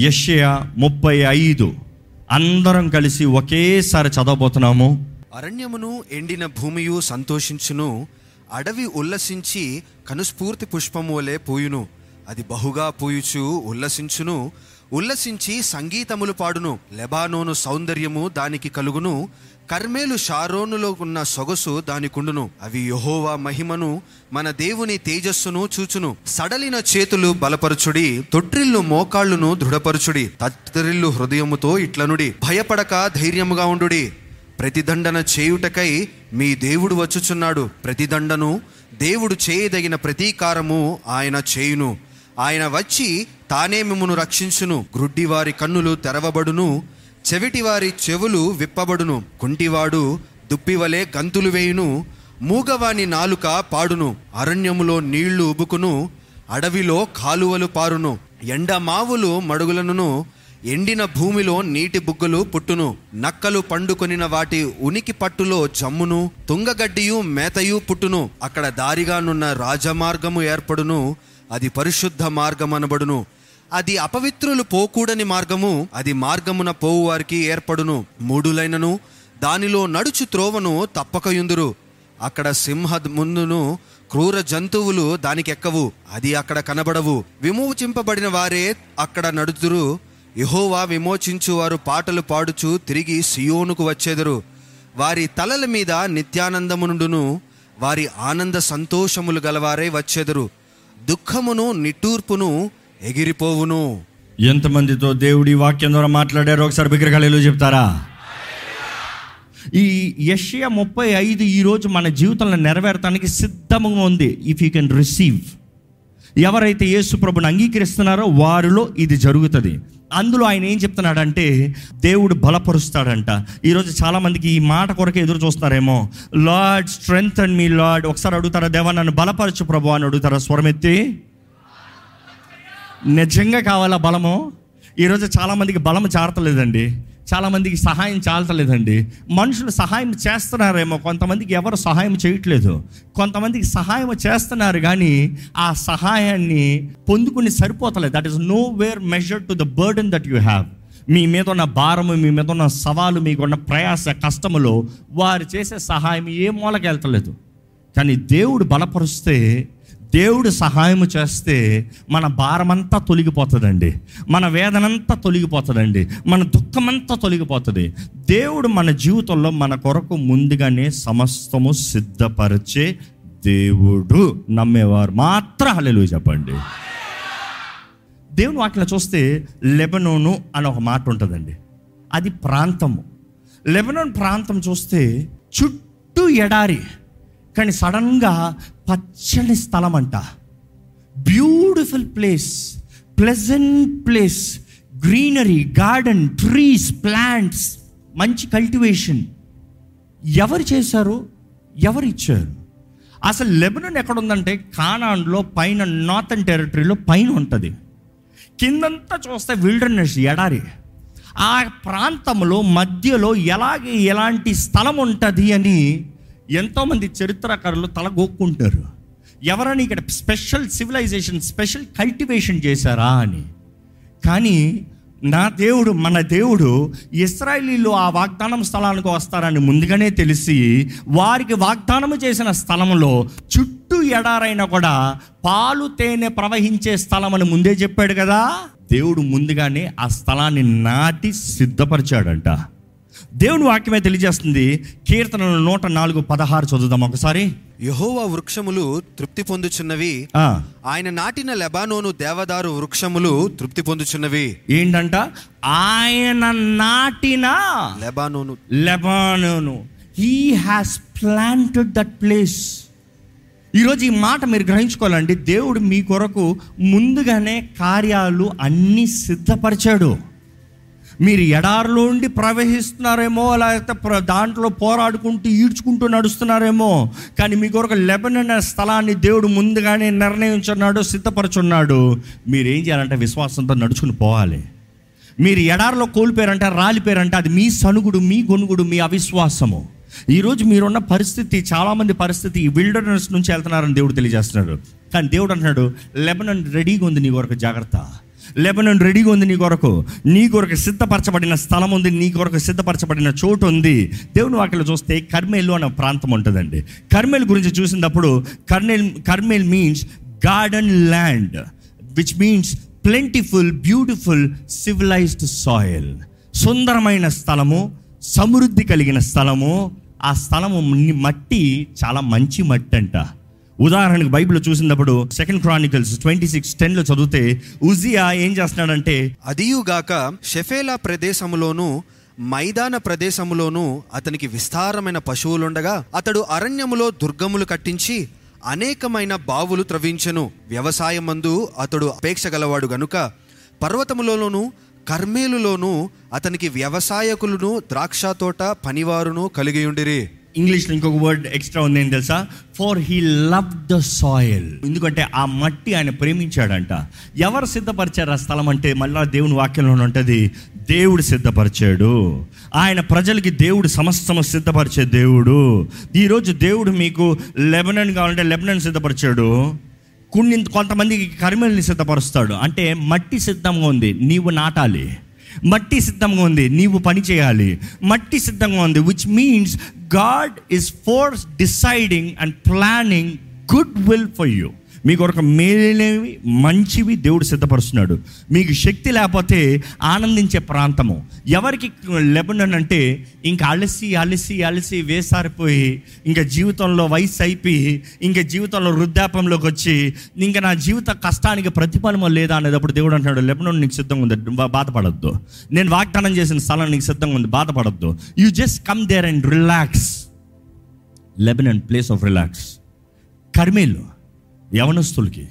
యషయ ముప్పై ఐదు. అందరం కలిసి ఒకేసారి చదవబోతున్నాము. అరణ్యమును ఎండిన భూమియు సంతోషించును అడవి ఉల్లసించి కనుస్ఫూర్తి పుష్పము వలె పూయును. అది బహుగా పూయుచు ఉల్లసించును ఉల్లసించి సంగీతములు పాడును. లెబానోను సౌందర్యము దానికి కలుగును. కర్మేలు షారోనులో ఉన్న సొగసు దానికుండును అవి యహోవా మహిమను మన దేవుని తేజస్సును చూచును. సడలిన చేతులు బలపరచుడి తొట్రిల్లు మోకాళ్ళును దృఢపరచుడి. తత్రిల్లు హృదయముతో ఇట్లనుడి భయపడక ధైర్యముగా ఉండుడి. ప్రతిదండన చేయుటకై మీ దేవుడు వచ్చుచున్నాడు. ప్రతిదండను దేవుడు చేయదగిన ప్రతీకారము ఆయన చేయును. ఆయన వచ్చి తానే మిమ్మును రక్షించును. గ్రుడ్డి వారి కన్నులు తెరవబడును. చెవిటివారి చెవులు విప్పబడును కుంటివాడు దుప్పివలే గంతులు వేయును మూగవాని నాలుక పాడును అరణ్యములో నీళ్ళు ఉబుకును అడవిలో కాలువలు పారును ఎండ మావులు మడుగులను ఎండిన భూమిలో నీటి బుగ్గలు పుట్టును నక్కలు పండుకొనిన వాటి ఉనికి పట్టులో జమ్మును తుంగగడ్డియు మేతయు పుట్టును అక్కడ దారిగానున్న రాజమార్గము ఏర్పడును అది పరిశుద్ధ మార్గమనబడును. అది అపవిత్రులు పోకూడని మార్గము అది మార్గమున పోవు వారికి ఏర్పడును మూడులైనను. దానిలో నడుచు త్రోవను తప్పకయుందురు. అక్కడ సింహ ముందును క్రూర జంతువులు దానికి ఎక్కవు అది అక్కడ కనబడవు. విమోచింపబడిన వారే అక్కడ నడుతురు. యహోవా విమోచించు వారు పాటలు పాడుచు తిరిగి సియోనుకు వచ్చేదరు. వారి తలల మీద నిత్యానందమునుండును వారి ఆనంద సంతోషములు గలవారే వచ్చేదరు. దుఃఖమును నిట్టూర్పును ఎగిరిపోవును. ఎంతమందితో దేవుడి వాక్యం ద్వారా మాట్లాడారో ఒకసారి విగ్రహాలు చెప్తారా? ఈ యషయ ముప్పై ఐదు ఈరోజు మన జీవితంలో నెరవేరటానికి సిద్ధంగా ఉంది. ఇఫ్ యూ కెన్ రిసీవ్ ఎవరైతే యేసు ప్రభుని అంగీకరిస్తున్నారో వారిలో ఇది జరుగుతుంది. అందులో ఆయన ఏం చెప్తున్నాడంటే దేవుడు బలపరుస్తాడంట. ఈరోజు చాలామందికి ఈ మాట కొరకు ఎదురు చూస్తున్నారేమో. Lord strength and me lord ఒకసారి అడుగుతారా దేవా నన్ను బలపరచు ప్రభు అని అడుగుతారా స్వరమెత్తి. నిజంగా కావాలా బలము? ఈరోజు చాలామందికి బలము చారతలేదండి. చాలామందికి సహాయం చాలతలేదండి. మనుషులు సహాయం చేస్తున్నారేమో కొంతమందికి ఎవరు సహాయం చేయట్లేదు. కొంతమందికి సహాయం చేస్తున్నారు కానీ ఆ సహాయాన్ని పొందుకుని సరిపోతలేదు. That is no where measure to the burden that you have మీ మీద ఉన్న భారము మీ మీద ఉన్న సవాలు మీకున్న ప్రయాస కష్టములో వారు చేసే సహాయం ఏ మూలకి వెళ్తలేదు కానీ దేవుడు బలపరుస్తే దేవుడు సహాయం చేస్తే మన భారమంతా తొలగిపోతుందండి. మన వేదనంతా తొలగిపోతుందండి. మన దుఃఖమంతా తొలగిపోతుంది. దేవుడు మన జీవితంలో మన కొరకు ముందుగానే సమస్తము సిద్ధపరిచే దేవుడు నమ్మేవారు మాత్రం హలెలు చెప్పండి. దేవుని వాటిలో చూస్తే లెబనోను అని ఒక మాట ఉంటుందండి. అది ప్రాంతము. లెబనోన్ ప్రాంతం చూస్తే చుట్టూ ఎడారి కానీ సడన్గా పచ్చని స్థలం అంట beautiful place pleasant place greenery garden trees plants మంచి కల్టివేషన్ ఎవరు చేశారు? ఎవరు ఇచ్చారు? అసలు లెబనన్ ఎక్కడ ఉందంటే కానాన్లో పైన నార్థన్ టెరిటరీలో పైన ఉంటుంది. కిందంతా చూస్తే విల్డర్నెస్ ఎడారి. ఆ ప్రాంతంలో మధ్యలో ఎలాగే ఎలాంటి స్థలం ఉంటుంది అని ఎంతోమంది చరిత్రకారులు తలగొక్కుంటారు ఎవరని ఇక్కడ స్పెషల్ సివిలైజేషన్ స్పెషల్ కల్టివేషన్ చేశారా అని. కానీ నా దేవుడు మన దేవుడు ఇస్రాయలీలు ఆ వాగ్దానం స్థలానికి వస్తారని ముందుగానే తెలిసి వారికి వాగ్దానం చేసిన స్థలంలో చుట్టూ ఎడారైనా కూడా పాలు తేనె ప్రవహించే స్థలం అని ముందే చెప్పాడు కదా. దేవుడు ముందుగానే ఆ స్థలాన్ని నాటి సిద్ధపరిచాడంట. దేవుని వాక్యమే తెలియజేస్తుంది. కీర్తనలు నూట నాలుగు పదహారు చదువుదాం ఒకసారి. యహోవా వృక్షములు తృప్తి పొందుచున్నవి. ఆయన నాటిన లెబానోను దేవదారు వృక్షములు తృప్తి పొందుచున్నవి. ఏంటంట? ఆయన నాటిన Lebanon. Lebanon. He has planted that place ఈరోజు ఈ మాట మీరు గ్రహించుకోవాలండి. దేవుడు మీ కొరకు ముందుగానే కార్యాలు అన్నీ సిద్ధపరిచాడు. మీరు ఎడారిలో ఉండి ప్రవహిస్తున్నారేమో లేకపోతే ప్ర- దాంట్లో పోరాడుకుంటూ ఈడ్చుకుంటూ నడుస్తున్నారేమో కానీ మీ కొరకు లెబన్ స్థలాన్ని దేవుడు ముందుగానే నిర్ణయించున్నాడు సిద్ధపరచున్నాడు. మీరు ఏం చేయాలంటే విశ్వాసంతో నడుచుకుని పోవాలి. మీరు ఎడారిలో కోల్పోయారంటే రాలిపోయారంటే అది మీ సనుగుడు మీ గొనుగుడు మీ అవిశ్వాసము. ఈరోజు మీరున్న పరిస్థితి చాలామంది పరిస్థితి ఈ విల్డర్నెస్ నుంచి వెళ్తున్నారని దేవుడు తెలియజేస్తున్నాడు. కానీ దేవుడు అంటున్నాడు లెబనన్ రెడీగా ఉంది నీ కొరకు జాగ్రత్త. లెబనన్ రెడీగా ఉంది నీ కొరకు. నీ కొరకు సిద్ధపరచబడిన స్థలం ఉంది నీ కొరకు సిద్ధపరచబడిన చోటు ఉంది. దేవుని వాక్యలో చూస్తే కర్మేలు అనే ప్రాంతం ఉంటుందండి. కర్మేల్ గురించి చూసినప్పుడు Carmel Carmel means garden land which means plentiful beautiful civilised soil సుందరమైన స్థలము సమృద్ధి కలిగిన స్థలము. ఆ స్థలము మట్టి చాలా మంచి మట్టి అంట ఉదాహరణకు బైబిల్ చూసినప్పుడు సెకండ్ క్రానికల్స్ ట్వంటీ సిక్స్ టెన్లో చదివితే ఉజియా ఏం చేస్తున్నాడంటే అదియుగాక షెఫేలా ప్రదేశంలోను మైదాన ప్రదేశములోను అతనికి విస్తారమైన పశువులుండగా అతడు అరణ్యములో దుర్గములు కట్టించి అనేకమైన బావులు త్రవించెను. వ్యవసాయమందు అతడు అపేక్ష గలవాడు గనుక పర్వతములలోను కర్మేలులోను అతనికి వ్యవసాయకులను ద్రాక్ష తోట పనివారును కలిగియుండిరి. ఇంగ్లీష్లో ఇంకొక వర్డ్ ఎక్స్ట్రా ఉంది ఏంటి తెలుసా? For he love the soil ఎందుకంటే ఆ మట్టి ఆయన ప్రేమించాడంట. ఎవరు సిద్ధపరిచారు ఆ స్థలం అంటే మళ్ళా దేవుని వాక్యంలో ఉంటుంది దేవుడు సిద్ధపరిచాడు. ఆయన ప్రజలకి దేవుడు సమస్తము సిద్ధపరిచే దేవుడు. ఈరోజు దేవుడు మీకు లెబనన్ కావాలంటే లెబనన్ సిద్ధపరిచాడు. కొన్ని కొంతమందికి కరిమల్ని సిద్ధపరుస్తాడు. అంటే మట్టి సిద్ధంగా ఉంది నీవు నాటాలి. మట్టి సిద్ధంగా ఉంది నీవు పని చేయాలి మట్టి సిద్ధంగా ఉంది which means God is force deciding and planning good will for you మీకు ఒక మేలైనవి మంచివి దేవుడు సిద్ధపరుస్తున్నాడు. మీకు శక్తి లేకపోతే ఆనందించే ప్రాంతము. ఎవరికి లెబనన్ అంటే ఇంకా అలసి అలసి అలసి వేసారిపోయి ఇంకా జీవితంలో వయసు అయిపోయి ఇంకా జీవితంలో వృద్ధాపంలోకి వచ్చి ఇంకా నా జీవిత కష్టానికి ప్రతిఫలము లేదా అనేటప్పుడు దేవుడు అంటున్నాడు లెబనన్ నీకు సిద్ధంగా ఉంది బాధపడద్దు బాధపడొద్దు. నేను వాగ్దానం చేసిన స్థలం నీకు సిద్ధంగా ఉంది బాధపడద్దు. You just come there and relax Lebanon place of relax Carmel యవనస్తులకి.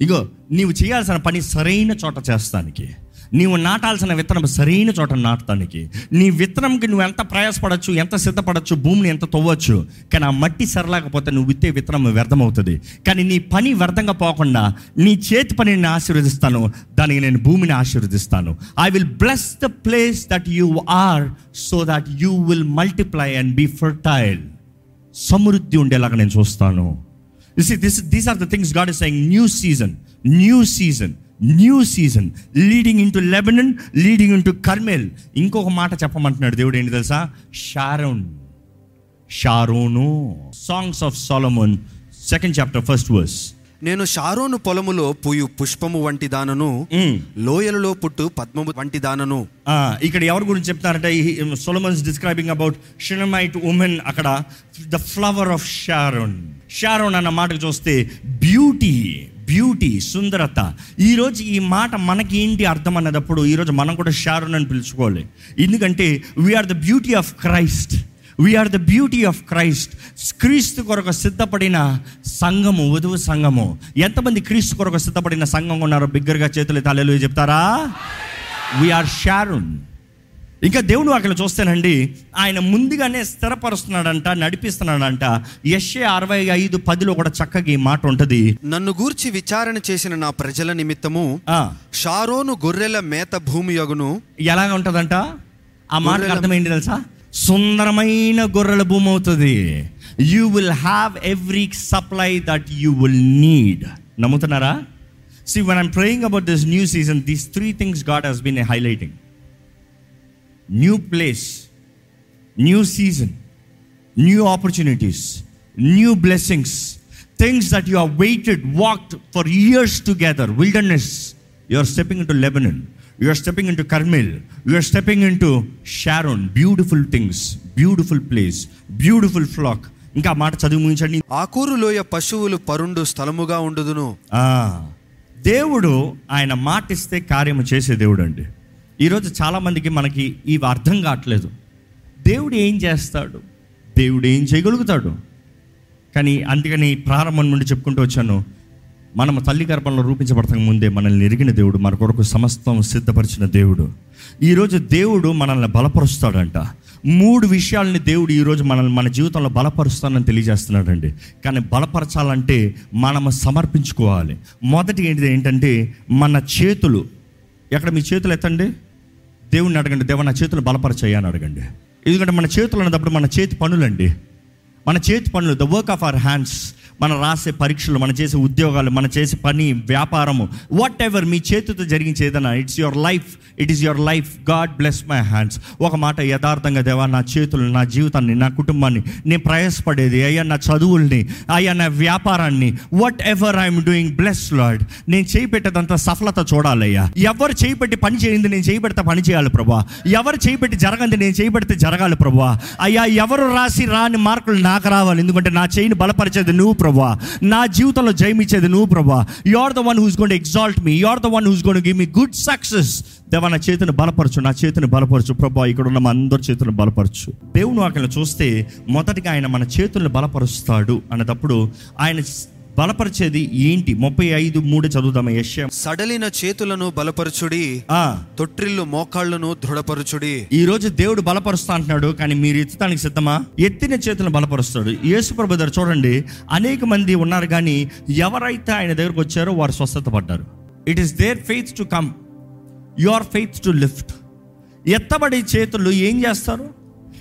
ఇగో నీవు చేయాల్సిన పని సరైన చోట చేస్తానికి. నీవు నాటాల్సిన విత్తనం సరైన చోట నాటడానికి నీ విత్తనంకి నువ్వు ఎంత ప్రయాసపడచ్చు ఎంత సిద్ధపడచ్చు భూమిని ఎంత తవ్వచ్చు కానీ ఆ మట్టి సరలేకపోతే నువ్వు విత్తే విత్తనం వ్యర్థమవుతుంది. కానీ నీ పని వ్యర్థంగా పోకుండా నీ చేతి పనిని నేను ఆశీర్వదిస్తాను దానికి నేను భూమిని ఆశీర్వదిస్తాను. I will bless the place that you are so that you will multiply and be fertile సమృద్ధి ఉండేలాగా నేను చూస్తాను. This these are the things God is saying new season new season new season leading into Lebanon leading into Carmel ఇంకొక మాట చెప్పమంటున్నాడు దేవుడు ఏంటి తెలుసా? Sharon. Sharon. Songs of Solomon second chapter first verse నేను షారోను పొలములో పూయు పుష్పము వంటి దానను లోయలలో పుట్టు పద్మము వంటి దానను. ఇక్కడ ఎవరి గురించి చెప్తున్నారంటే Solomon's describing about Shunammite women అక్కడ the flower of Sharon Sharon అన్న మాటకు చూస్తే బ్యూటీ బ్యూటీ సుందరత. ఈరోజు ఈ మాట మనకి ఏంటి అర్థం అన్నదప్పుడు ఈరోజు మనం కూడా షారోన్ అని పిలుచుకోవాలి. ఎందుకంటే we are the beauty of Christ we are the beauty of Christ క్రీస్తు కొరకు సిద్ధపడిన సంఘము వధువు సంఘము. ఎంతమంది క్రీస్తు కొరకు సిద్ధపడిన సంఘం ఉన్నారో బిగ్గరగా చేతులు తాళేలు చెప్తారా? వీఆర్ షారున్ ఇంకా దేవుడు అక్కడ చూస్తేనండి ఆయన ముందుగానే స్థిరపరుస్తున్నాడంట నడిపిస్తున్నాడంట. యశ్ఏ అరవై ఐదు పదిలో కూడా చక్కగా ఈ మాట ఉంటుంది. నన్ను గూర్చి విచారణ చేసిన నా ప్రజల నిమిత్తము షారోను గొర్రెల మేత భూమి యగును ఎలాగ ఉంటుందంట? ఆ మాటకు గొర్రెల- అర్థం ఏంటి తెలుసా? సుందరమైన గొర్రెల భూమి అవుతుంది you will have every supply that you will need నమ్ముతున్నారా see one I'm praying about this new season these three things God has been highlighting new place new season new opportunities new blessings things that you are waited walked for years together wilderness you are stepping into Lebanon you are stepping into Carmel you are stepping into Sharon beautiful things beautiful place beautiful flock ఇంకా మాట చదివి ముగించండి. ఆకూరు లోయ పశువులు పరుండు స్థలముగా ఉండుదును. దేవుడు ఆయన మాట ఇస్తే కార్యము చేసే దేవుడు అండి ఈరోజు చాలామందికి మనకి ఇవి అర్థం కావట్లేదు. దేవుడు ఏం చేస్తాడు? దేవుడు ఏం చేయగలుగుతాడు? కానీ అందుకని ప్రారంభం నుండి చెప్పుకుంటూ వచ్చాను. మనం తల్లి గర్భంలో రూపించబడక ముందే మనల్ని ఎరిగిన దేవుడు మన కొరకు సమస్తం సిద్ధపరిచిన దేవుడు. ఈరోజు దేవుడు మనల్ని బలపరుస్తాడంట. మూడు విషయాలని దేవుడు ఈరోజు మనల్ని మన జీవితంలో బలపరుస్తానని తెలియజేస్తున్నాడండి. కానీ బలపరచాలంటే మనము సమర్పించుకోవాలి. మొదటి ఏంటిది ఏంటంటే మన చేతులు. ఎక్కడ మీ చేతులు ఎత్తండి? దేవుడిని అడగండి దేవ నా చేతులు బలపరచయ్యా అని అడగండి. ఎందుకంటే మన చేతులు అన్నప్పుడు మన చేతి పనులండి. మన చేతి పనులు the work of our hands మనం రాసే పరీక్షలు మనం చేసే ఉద్యోగాలు మనం చేసే పని వ్యాపారము వాట్ ఎవర్ మీ చేతితో జరిగించే ఏదైనా it's your life it is your life God bless my hands ఒక మాట యథార్థంగా దేవా నా చేతులు నా జీవితాన్ని నా కుటుంబాన్ని నేను ప్రయాసపడేది అయ్యా నా చదువుల్ని అయ్యా నా వ్యాపారాన్ని whatever I'm doing bless lord నేను చేయి పెట్టేదంతా సఫలత చూడాలయ్యా. ఎవరు చేయి పెట్టి పని చేయింది నేను చేయి పెడితే పని చేయాలి ప్రభా. ఎవరు చేయి పెట్టి జరగంది నేను చేయి పెడితే జరగాలి ప్రభా. అయ్యా ఎవరు రాసి రాని మార్కులు నాకు రావాలి ఎందుకంటే నా చేయిని బలపరిచేది నువ్వు ప్రభా. నా జీవితంలో జయమిచ్చేది నువ్వు ప్రభా. You are the one who's gonna exalt me you are the one who's gonna give me good success దేవా నా చేతిని బలపరచు నా చేతిని బలపరచు ప్రభా. ఇక్కడ ఉన్న అందరి చేతులను బలపరచు. దేవుని వాక్యను చూస్తే మొదటిగా ఆయన మన చేతులను బలపరుస్తాడు అన్నప్పుడు ఆయన బలపరిచేది ఏంటి? ముప్పై ఐదు మూడు చదువుదాం యశ్యం. సడలిన చేతులను బలపరచుడి తొట్రిల్లు మోకాళ్ళను దృఢపరచుడి. ఈ రోజు దేవుడు బలపరుస్తా అంటున్నాడు కానీ మీరు ఎత్తడానికి సిద్ధమా? ఎత్తిన చేతులను బలపరుస్తాడు. యేసు ప్రభు దగ్గర చూడండి అనేక మంది ఉన్నారు కానీ ఎవరైతే ఆయన దగ్గరకు వచ్చారో వారు స్వస్థత పడ్డారు. It is their faith to come your faith to lift ఎత్తబడి చేతులు ఏం చేస్తారు?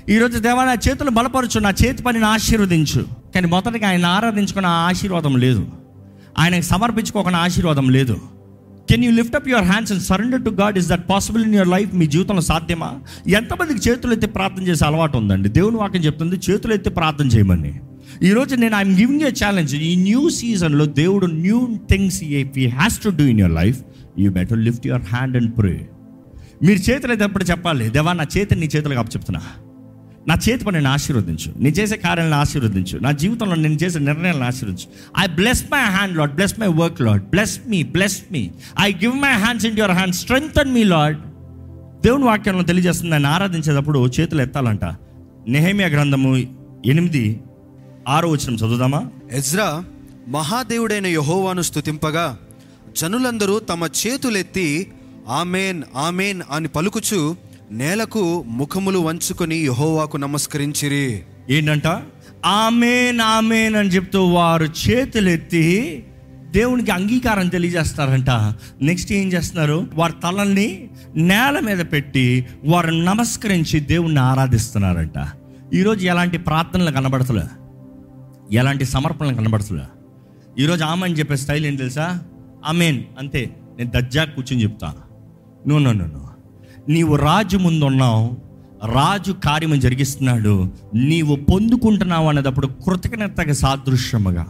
ఈరోజు దేవా నా చేతులు బలపరచు నా చేతి పనిని ఆశీర్వదించు. కానీ మొదటిగా ఆయన ఆరాధించుకున్న ఆశీర్వాదం లేదు. ఆయనకు సమర్పించుకోకుండా ఆశీర్వాదం లేదు. Can you lift up your hands and surrender to God is that possible in your life మీ జీవితంలో సాధ్యమా? ఎంతమందికి చేతులు ఎత్తి ప్రార్థన చేసే అలవాటు ఉందండి? దేవుని వాక్యం చెప్తుంది చేతులు ఎత్తి ప్రార్థన చేయమని. ఈరోజు నేను ఐఎమ్ గివింగ్ ఏ ఛాలెంజ్ ఈ న్యూ సీజన్లో దేవుడు new things if you has to do in your life you better lift your hand and pray మీరు చేతులు ఎప్పుడు చెప్పాలి దేవా నా చేతిని నీ చేతులకు అప్పు చెప్తున్నా నా చేతి నేను ఆశీర్వదించు. నేను చేసే కార్యాలను ఆశీర్వదించు. నా జీవితంలో నేను చేసే నిర్ణయాలను ఆశీర్వదించు. I bless my hand lord bless my work lord bless me bless me I give my hands in your hand strength and me lord దేవుని వాక్యంలో తెలియజేస్తుంది. నేను ఆరాధించేటప్పుడు చేతులు ఎత్తాలంట. నెహమియా గ్రంథము ఎనిమిది ఆరో వచ్చిన చదువుదామా? ఎజ్రా మహాదేవుడైన యహోవాను స్తుతింపగా జనులందరూ తమ చేతులెత్తి ఆమెన్ ఆమెన్ అని పలుకుచు నేలకు ముఖములు వంచుకొని యహోవాకు నమస్కరించిరి. ఏంటంట? ఆమెన్ ఆమెన్ అని చెప్తూ వారు చేతులెత్తి దేవునికి అంగీకారం తెలియజేస్తారంట. నెక్స్ట్ ఏం చేస్తున్నారు? వారి తలల్ని నేల మీద పెట్టి వారు నమస్కరించి దేవుణ్ణి ఆరాధిస్తున్నారంట. ఈరోజు ఎలాంటి ప్రార్థనలు కనబడతలే? ఎలాంటి సమర్పణలు కనబడతలే? ఈరోజు ఆమె అని చెప్పే స్టైల్ ఏంటి తెలుసా? ఆమెన్ అంతే. నేను దజ్జా కూర్చొని చెప్తా. No no no no. నీవు రాజు ముందున్నావు రాజు కార్యము జరిగిస్తున్నాడు నీవు పొందుకుంటున్నావు అనేటప్పుడు కృతజ్ఞతగా సాదృశ్యముగా.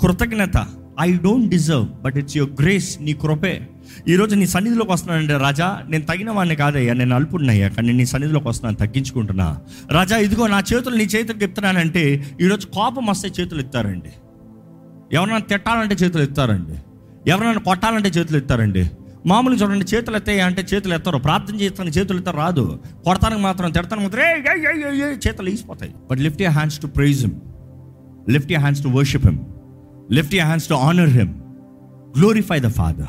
కృతజ్ఞత I don't deserve but it's your grace నీ కృపే. ఈరోజు నీ సన్నిధిలోకి వస్తున్నానంటే రాజా నేను తగిన వాడిని కాదయ్యా నేను అల్పుడినయ్యా కానీ నీ సన్నిధిలోకి వస్తున్నాను తగ్గించుకుంటున్నా. రాజా ఇదిగో నా చేతులు నీ చేతులు చెప్తున్నానంటే ఈరోజు కోపం వస్తే చేతులు ఎత్తారండి. ఎవరైనా తిట్టాలంటే చేతులు ఎత్తారండి. ఎవరైనా కొట్టాలంటే చేతులు ఎత్తారండి. మామూలుగా చూడండి చేతులు ఎత్తాయి అంటే చేతులు ఎత్తారు. ప్రార్థన చేస్తాను చేతులు ఎత్తారు రాదు. కొడతానికి మాత్రం తిడతానికి మాత్రం "ఏయ్, చేతులు ఈసిపోతాయి. But lift you hands to praise him lift you hands to worship him lift you hands to honour him glorify the father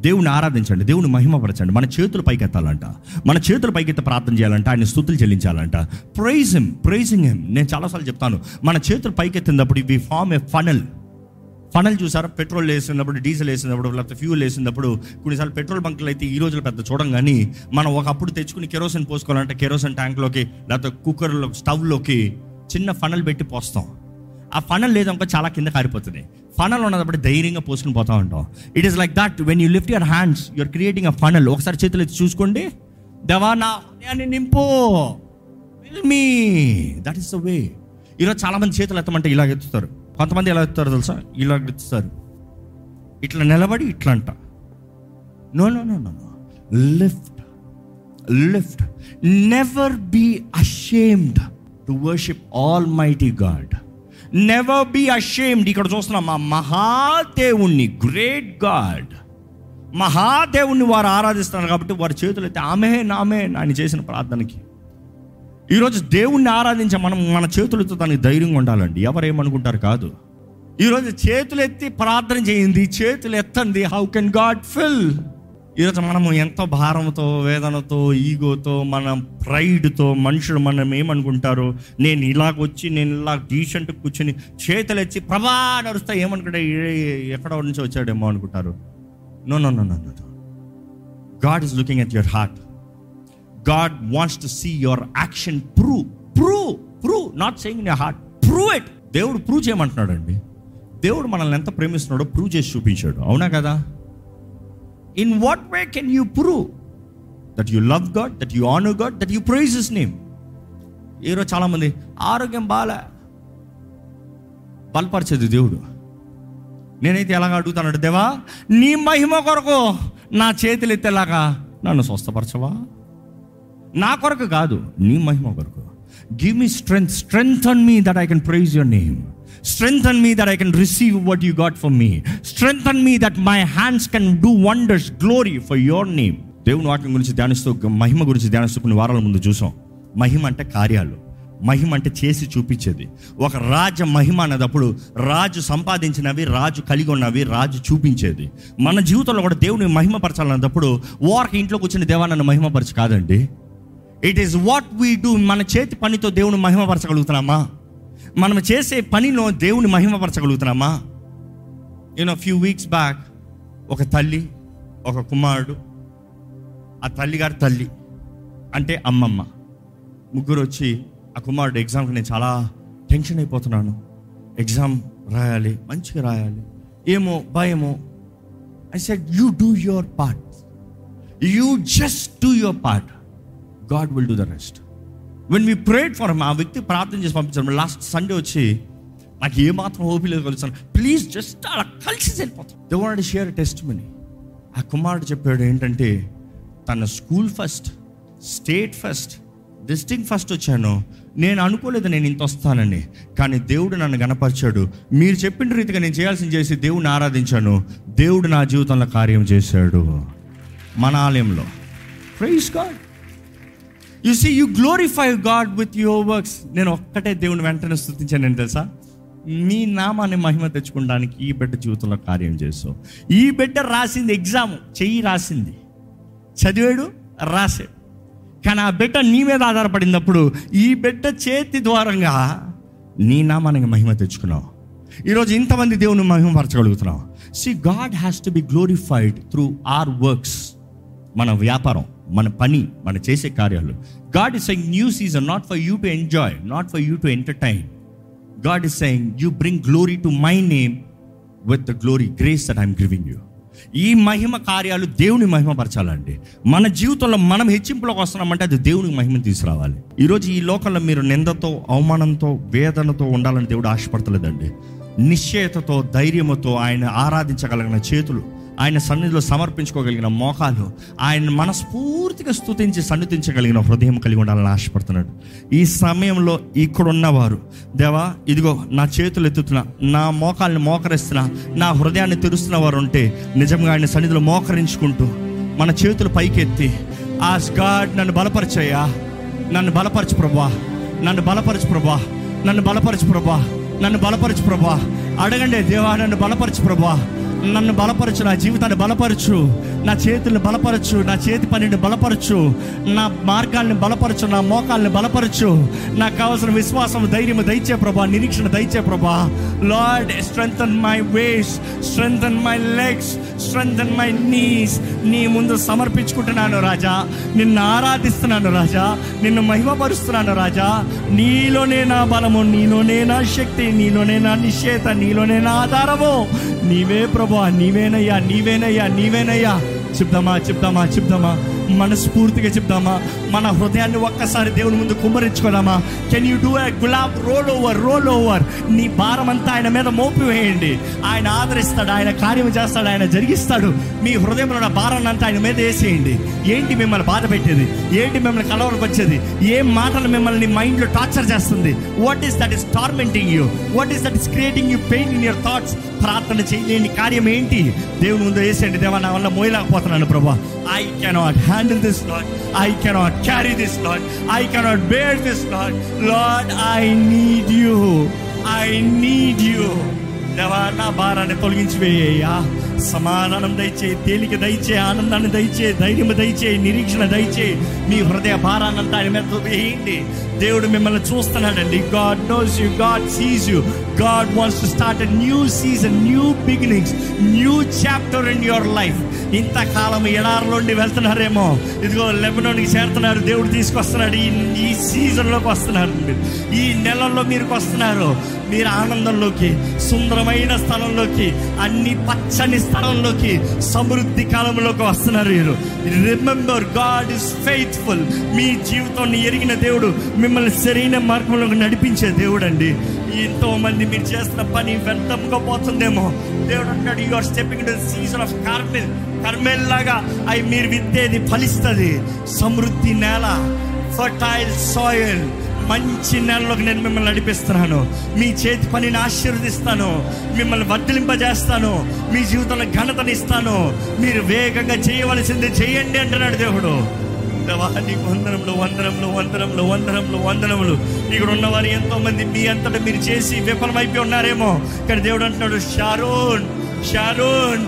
దేవుని ఆరాధించండి దేవుని మహిమపరచండి. మన చేతులు పైకెత్తాలంట. మన చేతులు పైకెత్తి ప్రార్థన చేయాలంట. ఆయన స్థుతులు చెల్లించాలంట. ప్రైజ్ హిమ్ ప్రైజింగ్ హిమ్ నేను చాలాసార్లు చెప్తాను. మన చేతులు పైకెత్తినప్పుడు వి ఫామ్ ఏ ఫనల్ పనులు చూసారా? పెట్రోల్ వేసినప్పుడు డీజిల్ వేసినప్పుడు లేకపోతే ఫ్యూల్ వేసినప్పుడు కొన్నిసార్లు పెట్రోల్ బంకులు అయితే ఈ రోజులు పెద్ద చూడం కానీ మనం ఒకప్పుడు తెచ్చుకుని కెరోసిన్ పోసుకోవాలంటే కెరోసిన్ ట్యాంక్లోకి లేకపోతే కుక్కర్లో స్టవ్లోకి చిన్న ఫనల్ పెట్టి పోస్తాం. ఆ ఫనల్ లేదనుకో చాలా కింద కారిపోతుంది. ఫనల్ ఉన్నప్పుడు ధైర్యంగా పోసుకుని పోతా ఉంటాం. It is like that when you lift your hands your creating a funnel ఒకసారి చేతులు ఎత్తి చూసుకోండి. దేవా నా హృదయాన్ని నింపు. Fill me that is the way ఈరోజు చాలామంది చేతులు ఎత్తమంటే ఇలాగ ఎత్తుతారు. కొంతమంది ఎలా ఎత్తుతారు తెలుసా? ఇలా ఎత్తుతారు ఇట్లా నిలబడి ఇట్లా అంట no no no no lift lift never be ashamed to worship almighty God never be ashamed ఇక్కడ చూస్తున్నాం మా మహాదేవుణ్ణి గ్రేట్ గాడ్ మహాదేవుణ్ణి వారు ఆరాధిస్తున్నారు కాబట్టి వారి చేతులు అయితే ఆమె నామే ఆయన చేసిన ప్రార్థనకి. ఈరోజు దేవుణ్ణి ఆరాధించే మనం మన చేతులతో దానికి ధైర్యంగా ఉండాలండి. ఎవరేమనుకుంటారు కాదు. ఈరోజు చేతులు ఎత్తి ప్రార్థన చేయింది చేతులు ఎత్తండి హౌ కెన్ గాడ్ ఫిల్ ఈరోజు మనము ఎంత భారంతో వేదనతో ఈగోతో మన ప్రైడ్తో మనుషులు మనం ఏమనుకుంటారు? నేను ఇలాగొచ్చి నేను ఇలా డీసెంట్ కూర్చొని చేతులు ఎత్తి ప్రభా నడుస్తా ఏమనుకుంటా ఎక్కడ నుంచి వచ్చాడేమో అనుకుంటారు? No no no no no God is looking at your heart God wants to see your action prove, prove prove not saying in heart prove it దేవుడు ప్రూవ్ చేయమంటున్నాడు అండి దేవుడు మనల్ని ఎంత ప్రేమిస్తున్నాడో ప్రూవ్ చేసి చూపించాడు. అవునా కదా? In what way can you prove that you love God that you honour God that you praise his name ఈరోజు చాలామంది ఆరోగ్యం బాగా బలపరిచేది దేవుడు. నేనైతే ఎలాగ అడుగుతానంటే దేవా నీ మహిమ కొరకు నా చేతులు ఎత్తేలాగా నన్ను స్వస్థపరచవా? నా కొరకు కాదు నీ మహిమ కొరకు. Give me strength strength on me that I can praise your name strength on me that I can receive what you got for me strength on me that my hands can do wonders glory for your name దేవుని వాక్యం గురించి ధ్యానిస్తూ మహిమ గురించి ధ్యానిస్తూ కొన్ని వారాల ముందు చూసాం. మహిమ అంటే కార్యాలు. మహిమ అంటే చేసి చూపించేది. ఒక రాజ మహిమ అన్నదప్పుడు రాజు సంపాదించినవి రాజు కలిగి ఉన్నవి రాజు చూపించేది. మన జీవితంలో కూడా దేవుని మహిమపరచాలన్నప్పుడు ఓరక ఇంట్లో కూర్చుని దేవా నన్ను మహిమపరచు కాదండి. It is what we do మన చేతి పనితో దేవుని మహిమపరచగలుగుతున్నామా? మనం చేసే పనిలో దేవుని మహిమపరచగలుగుతున్నామా? You know few weeks back ఒక తల్లి ఒక కుమారుడు ఆ తల్లిగారి తల్లి అంటే అమ్మమ్మ ముగ్గురు వచ్చి ఆ కుమారుడు ఎగ్జామ్కి నేను చాలా టెన్షన్ అయిపోతున్నాను. ఎగ్జామ్ రాయాలి మంచిగా రాయాలి. ఏమో భయమో. I said you do your part you just do your part God will do the rest when we prayed for ఆ వ్యక్తి ప్రార్థన చేసి పంపించాను లాస్ట్ సండే వచ్చి నాకు ఏమాత్రం ఓపి లేదు కలుస్తాను. ప్లీజ్ జస్ట్ అలా కలిసి వెళ్ళిపోతాం. They want share test money ఆ కుమారుడు చెప్పాడు ఏంటంటే తన school first state first distinction first వచ్చాను. నేను అనుకోలేదు నేను ఇంత వస్తానని కానీ దేవుడు నన్ను గనపరిచాడు మీరు చెప్పిన రీతిగా నేను చేయాల్సింది చేసి దేవుడిని ఆరాధించాను. దేవుడు నా జీవితంలో కార్యం చేశాడు. మన ఆలయంలో. Praise God you see you glorify God with your works నేను ఒక్కటే దేవుని వెంటనే స్థుతించాను తెలుసా? మీ నామాన్ని మహిమ తెచ్చుకోవడానికి ఈ బిడ్డ జీవితంలో కార్యం చేసావు ఈ బిడ్డ రాసింది ఎగ్జామ్ చెయ్యి రాసింది. చదివాడు రాసాడు. కానీ ఆ బిడ్డ నీ మీద ఆధారపడినప్పుడు ఈ బిడ్డ చేతి ద్వారంగా నీ నామానికి మహిమ తెచ్చుకున్నావు. ఈరోజు ఇంతమంది దేవుని మహిమపరచగలుగుతున్నావు. See God has to be glorified through our works మన వ్యాపారం. మన పని మన చేసే కార్యాలు. God is saying new season not for you to enjoy not for you to entertain God is saying you bring glory to my name with the glory grace that I'm giving you ఈ మహిమ కార్యాలు దేవుని మహిమపరచాలండి. మన జీవితంలో మనం హెచ్చింపులోకి వస్తున్నామంటే అది దేవునికి మహిమను తీసుకురావాలి. ఈరోజు ఈ లోకంలో మీరు నిందతో అవమానంతో వేదనతో ఉండాలని దేవుడు ఆశపడతలేదండి. నిశ్చయతతో ధైర్యముతో ఆయన ఆరాధించగలిగిన చేతులు ఆయన సన్నిధిలో సమర్పించుకోగలిగిన మోకాలు ఆయన మనస్ఫూర్తిగా స్థుతించి సన్నిధించగలిగిన హృదయం కలిగి ఉండాలని ఆశపడుతున్నాడు. ఈ సమయంలో ఇక్కడ ఉన్నవారు దేవా ఇదిగో నా చేతులు ఎత్తుతున్నా నా మోకాల్ని మోకరిస్తున్నా నా హృదయాన్ని తెరుస్తున్న వారు ఉంటే నిజంగా ఆయన సన్నిధిలో మోకరించుకుంటూ మన చేతులు పైకెత్తి ఆస్ గాడ్ నన్ను బలపరచయ్యా. నన్ను బలపరచు ప్రభా. నన్ను బలపరచు ప్రభా. నన్ను బలపరచు ప్రభా. నన్ను బలపరచు ప్రభా. అడగండి దేవా నన్ను బలపరచు ప్రభా. నన్ను బలపరచు నా జీవితాన్ని బలపరచు. నా చేతులను బలపరచు నా చేతి పనిని బలపరచు నా మార్గాల్ని బలపరచు నా మోకాల్ని బలపరచు. నాకు కావాల్సిన విశ్వాసం ధైర్యం దయచే ప్రభా నిరీక్షణ దయచే ప్రభా. Lord strengthen my ways strengthen my legs strengthen my knees నీ ముందు సమర్పించుకుంటున్నాను రాజా. నిన్ను ఆరాధిస్తున్నాను రాజా. నిన్ను మహిమపరుస్తున్నాను రాజా. నీలోనే నా బలము నీలోనే నా శక్తి నీలోనే నా నిశ్చేత నీలోనే నా ఆధారము. నీవే ప్రభా నీవేనయ్యా నీవేనయ్యా నీవేనయ్యా. చెప్దామా చెప్దామా చెప్దామా? మనస్ఫూర్తిగా చెప్దామా? మన హృదయాన్ని ఒక్కసారి దేవుని ముందు కుమ్మరించుకోదామా? కెన్ యూ డూ ఏ గులాబ్ రోల్ ఓవర్ రోల్ ఓవర్ నీ భారం అంతా ఆయన మీద మోపి వేయండి. ఆయన ఆదరిస్తాడు ఆయన కార్యం చేస్తాడు ఆయన జరిగిస్తాడు. మీ హృదయంలో ఉన్న భారాన్ని అంతా ఆయన మీద వేసేయండి. ఏంటి మిమ్మల్ని బాధ పెట్టేది? ఏంటి మిమ్మల్ని కలవరపరిచేది ఏ మాటలు మిమ్మల్ని మైండ్లో టార్చర్ చేస్తుంది? What is that is tormenting you what is that is creating you pain in your thoughts ప్రార్థన చేయలేని కార్యం ఏంటి? దేవుని ముందు వేసేయండి. దేవా నా వల్ల మోయలేకపోతున్నాను ప్రభా. I cannot handle this lord I cannot carry this lord I cannot bear this lord lord I need you I need you దేవా నా భారాన్ని తొలగించి వేయ్యా సమాధానం దయచే తేలిక దయచే ఆనందాన్ని దయచే ధైర్యం దయచే నిరీక్షణ దయచే మీ హృదయ భారాన్నంతా ఆయన మీద వేయండి. దేవుడు మిమ్మల్ని చూస్తున్నాడండి. God knows you God sees you God wants to start a new season new beginnings new chapter in your life ఇంతకాలం ఎడారిలోండి వెళ్తున్నారేమో. ఇదిగో లెబనోన్కి చేరుతున్నారు. దేవుడు తీసుకొస్తున్నాడు. ఈ ఈ సీజన్లోకి వస్తున్నారు మీరు. ఈ నెలల్లో మీరు వస్తున్నారు. మీరు ఆనందంలోకి సుందరమైన స్థలంలోకి అన్ని పచ్చని స్థలంలోకి సమృద్ధి కాలంలోకి వస్తున్నారు మీరు. రిమెంబర్ గాడ్ ఇస్ ఫెయిత్ఫుల్ మీ జీవితాన్ని ఎరిగిన దేవుడు మిమ్మల్ని సరైన మార్గంలోకి నడిపించే దేవుడు అండి ఎంతో మంది మీరు చేస్తున్న పని వ్యర్థంగా పోతుందేమో. దేవుడు అంటాడు you are stepping to season of Carmel Carmel లాగా అవి మీరు విత్తేది ఫలిస్తుంది. సమృద్ధి నేల ఫర్టైల్ సాయిల్ మంచి నెలలోకి నేను మిమ్మల్ని నడిపిస్తున్నాను. మీ చేతి పనిని ఆశీర్వదిస్తాను. మిమ్మల్ని వర్ధలింపజేస్తాను. మీ జీవితంలో ఘనతనిస్తాను మీరు వేగంగా చేయవలసింది చేయండి అంటున్నాడు దేవుడు. దేవా, నీకు వందనంలో వందనంలో వందనంలో వందనంలో వందనములు ఇక్కడ ఉన్నవారు ఎంతో మంది మీ అంతటా మీరు చేసి విఫలమైపోయి ఉన్నారేమో కానీ దేవుడు అంటున్నాడు Sharon Sharon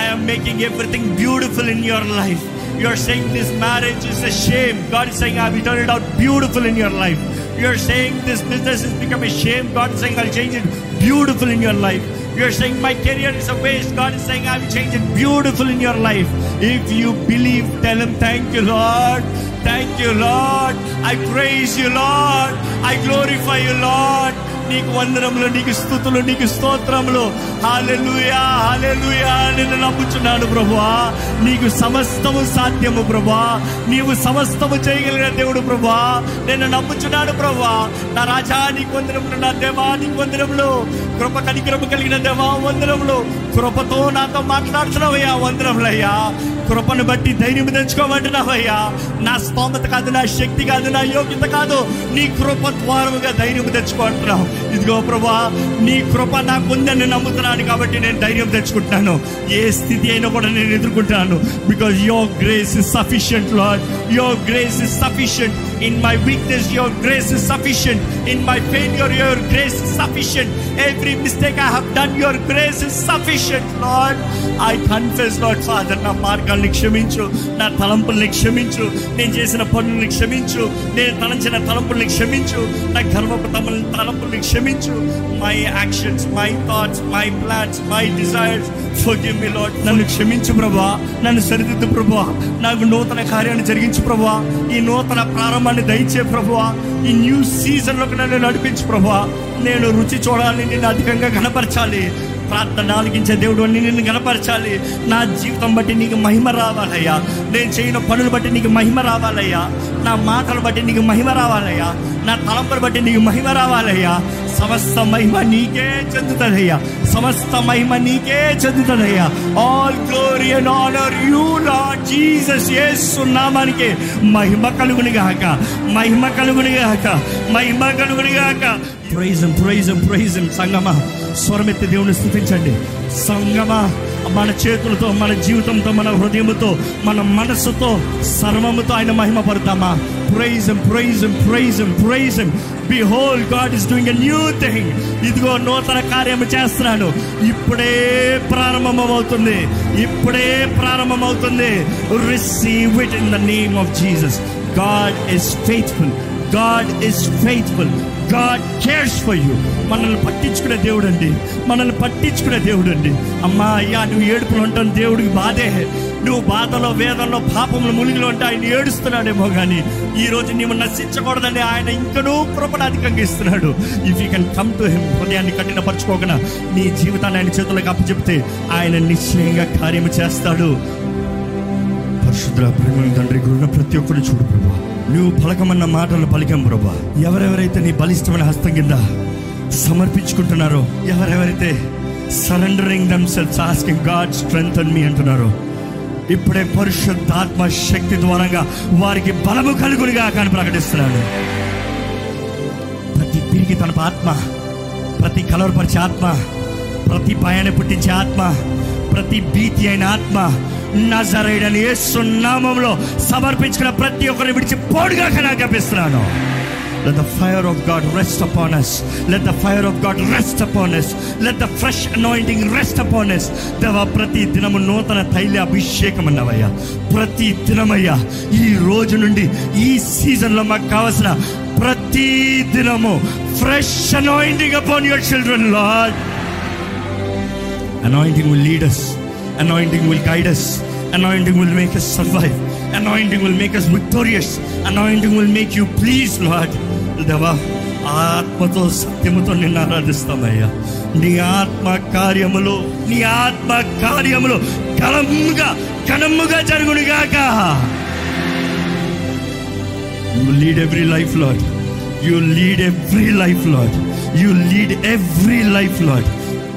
I'm making everything beautiful in your life You are saying this marriage is a shame. God is saying, I've turned it out beautiful in your life. You are saying this business has become a shame. God is saying, I'll change it beautiful in your life. You are saying, my career is a waste. God is saying, I will change it beautiful in your life. If you believe, tell Him, Thank you, Lord. Thank you, Lord. I praise you, Lord. I glorify you, Lord. నీకు వందనములు నీకు స్థుతులు నీకు స్తోత్రములు. Hallelujah hallelujah నిన్ను నమ్ముచున్నాను ప్రభువా. నీకు సమస్తము సాధ్యము ప్రభా నీవు సమస్తము చేయగలిగిన దేవుడు ప్రభా నేను నమ్ముచున్నాను ప్రభా నా రాజా నీకు వందనములు నా దేవా నీకు వందనములు. కృప కనికరము కలిగిన దేవా వందనములు. కృపతో నాతో మాట్లాడుతున్నావయ్యా వందనములయ్యా. కృపను బట్టి ధైర్యం తెచ్చుకోమంటున్నావయ్యా. నా స్తోమత కాదు నా శక్తి కాదు నా యోగ్యత కాదు. నీ కృప ద్వారముగా ధైర్యం తెచ్చుకుంటున్నావు ఇదిగో ప్రభా నీ కృప నాకు ఉందని నమ్ముతున్నాను కాబట్టి నేను ధైర్యం తెచ్చుకుంటున్నాను. ఏ స్థితి అయినా కూడా నేను ఎదుర్కొంటాను because your grace is sufficient lord your grace is sufficient in my weakness your grace is sufficient in my failure your grace is sufficient every mistake I have done your grace is sufficient lord I confess lord father నా మార్గాల్ని క్షమించు నా తలంపుల్ని క్షమించు నేను చేసిన పనుల్ని క్షమించు నేను తలంచిన తలంపుల్ని క్షమించు నా గర్వపు తమల్ని తలంపుల్ని క్షమించు. My actions my thoughts my plans my desires forgive me lord నన్ను క్షమించు ప్రభా. నన్ను సరిదిద్దు ప్రభా. నాకు నూతన కార్యాన్ని జరిగించు ప్రభా. ఈ నూతన ప్రారంభ మమ్మల్ని దయచే ప్రభా ఈ న్యూ సీజన్లోకి నన్ను నడిపించు ప్రభా నేను రుచి చూడాలి నేను అధికంగా కనపరచాలి ప్రార్థన ఆలకించే దేవుడు అని నిన్ను గనపరచాలి నా జీవితం బట్టి నీకు మహిమ రావాలయ్యా. నేను చేయని పనులు బట్టి నీకు మహిమ రావాలయ్యా. నా మాటలు బట్టి నీకు మహిమ రావాలయ్యా. నా తలంపులు బట్టి నీకు మహిమ రావాలయ్యా. సమస్త మహిమ నీకే చెందుతుందయ్యా సమస్త మహిమ నీకే చెందుతుందయ్యా all glory and honour you lord Jesus యేసు మహిమ కలుగుని గాక. మహిమ కలుగుని గాక. మహిమ కలుగుని గాక. ప్రైజం ప్రైజం ప్రైజం సంగమా స్వరమెత్తి దేవుని స్థుతించండి. సంగమా మన చేతులతో మన జీవితంతో మన హృదయముతో మన మనస్సుతో సర్వముతో ఆయన మహిమ పడతామా praise him praise him praise him praise him behold God is doing a new thing ఇదిగో నూతన కార్యము చేస్తున్నాడు. ఇప్పుడే ప్రారంభమవుతుంది. ఇప్పుడే ప్రారంభమవుతుంది. Receive it in the name of Jesus God is faithful God is faithful God cares for you మనల్ని పట్టించుకునే దేవుడు అండి మనల్ని పట్టించుకునే దేవుడు అండి అమ్మా అయ్యా నువ్వు ఏడుపులు ఉంటాను దేవుడికి బాధే. నువ్వు బాధలో వేదంలో పాపములు మునిగిలో ఉంటే ఆయన ఏడుస్తున్నాడేమో కానీ ఈ రోజు నీవు నశించకూడదని ఆయన ఇంకనూ కృపణ అధికంగా ఇస్తున్నాడు. If you can come to him హృదయాన్ని కఠినపరచుకోకుండా నీ జీవితాన్ని ఆయన చేతులకు అప్పచెప్తే ఆయన నిశ్చయంగా కార్యము చేస్తాడు. పరిశుద్ధ ప్రేమ తండ్రి గురున్న ప్రతి ఒక్కరు చూడు ప్రభా. నువ్వు పలకమన్న మాటలు పలికాం ప్రభా. ఎవరెవరైతే నీ బలిష్టమైన హస్తం కింద సమర్పించుకుంటున్నారో ఎవరెవరైతే surrendering themselves asking God strength అని మీ అంటున్నారో ఇప్పుడే పరిశుద్ధాత్మ శక్తి ద్వారంగా వారికి బలము కలుగునిగా కానీ ప్రకటిస్తున్నాడు. ప్రతి తిరిగి తన ఆత్మ ప్రతి కలవరపరిచే ఆత్మ ప్రతి భయాన్ని పుట్టించే ఆత్మ ప్రతి భీతి అయిన ఆత్మ నజరేడని యేసు సున్నామంలో సమర్పించుకున్న ప్రతి ఒక్కరిని విడిచి పోడుగా కనాకపిస్తున్నాను Let the fire of God rest upon us. Let the fire of God rest upon us. Let the fresh anointing rest upon us. దేవా ప్రతి దినము నూతన తైల అభిషేకం అన్నవయ్యా ప్రతి దినమయ్యా ఈ రోజు నుండి ఈ సీజన్లో మాకు కావలసిన ప్రతి దినము fresh anointing upon your children Lord anointing leaders Anointing will guide us. Anointing will make us survive. Anointing will make us victorious. Anointing will make you please, Lord. దేవా ఆత్మతో సత్యముతో నిన్ను ఆరాధిస్తామయ్యా నీ ఆత్మ కార్యములు నీ ఆత్మ కార్యములు ఘనముగా ఘనముగా జరుగునుగాక You lead every life, Lord. You lead every life, Lord. You lead every life, Lord.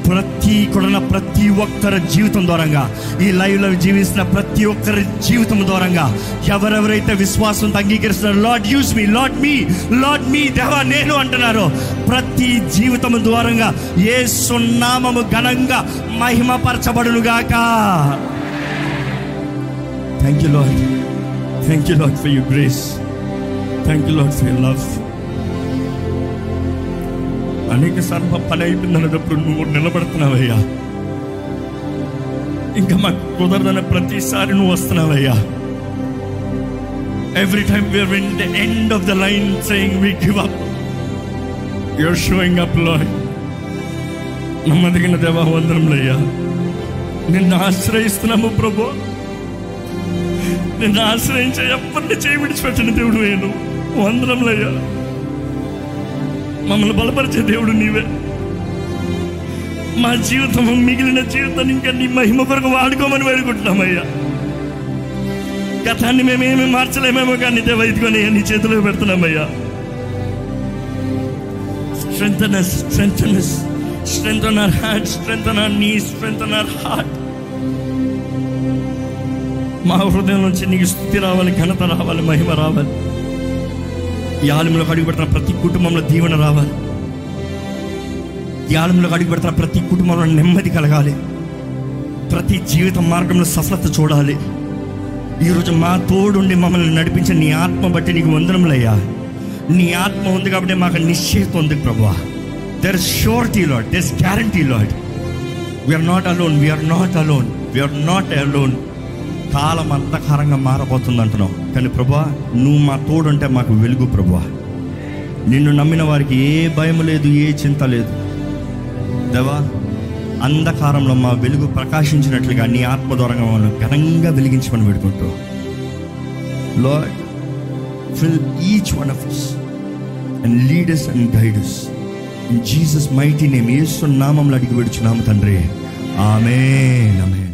ప్రతి కొడన ప్రతి ఒక్కరి జీవితం దూరంగా ఈ లైవ్లో జీవిస్తున్న ప్రతి ఒక్కరి జీవితం దూరంగా ఎవరెవరైతే విశ్వాసంతో అంగీకరిస్తున్నారో Lord use me Lord me Lord me దేవా నేను అంటున్నారు ప్రతి జీవితం దూరంగా ఏ సున్నామము ఘనంగా మహిమపరచబడునుగాక. Thank you Lord thank you Lord for you grace thank you Lord for you love అనేక సార్లు మా పని అయిపోయిందన్నప్పుడు నువ్వు నిలబడుతున్నావయ్యా. ఇంకా మాకు కుదరదన్న ప్రతిసారి నువ్వు వస్తున్నావయ్యా. Every time we're in the end of the line saying we give up you're showing up Lord నమ్మదగిన దేవా వందనంలయ్యా నిన్ను ఆశ్రయిస్తున్నాము ప్రభు. నిన్ను ఆశ్రయించే ఎవరిని చేయి విడిచిపెట్టిన దేవుడు నేను వందరంలయ్యా మమ్మల్ని బలపరిచే దేవుడు నీవే. మా జీవితం మిగిలిన జీవితాన్ని ఇంకా నీ మహిమ కొరకు వాడుకోమని వేడుకుంటున్నామయ్యా. గతాన్ని మేమేమి మార్చలేమేమో కానీ దేవ ఇదిగోని నీ చేతిలో పెడుతున్నామయ్యా. Strengthen us, strengthen us, heart strength heart, నీ our ఆర్ హార్ట్ మా హృదయం నుంచి నీకు స్థుతి రావాలి ఘనత రావాలి మహిమ రావాలి. ఈ ఆలయంలోకి అడుగు పెడుతున్న ప్రతి కుటుంబంలో దీవెన రావాలి. ఈ ఆలయంలోకి అడుగు పెడుతున్న ప్రతి కుటుంబంలో నెమ్మది కలగాలి. ప్రతి జీవిత మార్గంలో సఫలత చూడాలి. ఈరోజు మా తోడుండి మమ్మల్ని నడిపించిన నీ ఆత్మ బట్టి నీకు వందనములయ్యా. నీ ఆత్మ ఉంది కాబట్టి మాకు నిశ్చయిత ఉంది ప్రభు there is surety Lord there is guarantee Lord we're not alone we're not alone we're not alone కాలం అంధకారంగా మారబోతుంది అంటున్నాం కానీ ప్రభా నువ్వు మా తోడుంటే మాకు వెలుగు ప్రభా. నిన్ను నమ్మిన వారికి ఏ భయం లేదు ఏ చింత లేదు. దేవా అంధకారంలో మా వెలుగు ప్రకాశించినట్లుగా నీ ఆత్మ దూరంగా మమ్మల్ని ఘనంగా వెలిగించమని పెడుకుంటూ Lord fill each one of us and leaders and guiders in Jesus mighty name Yesu నామంలో అడిగి విడుచున్నాము తండ్రి. ఆమె నమే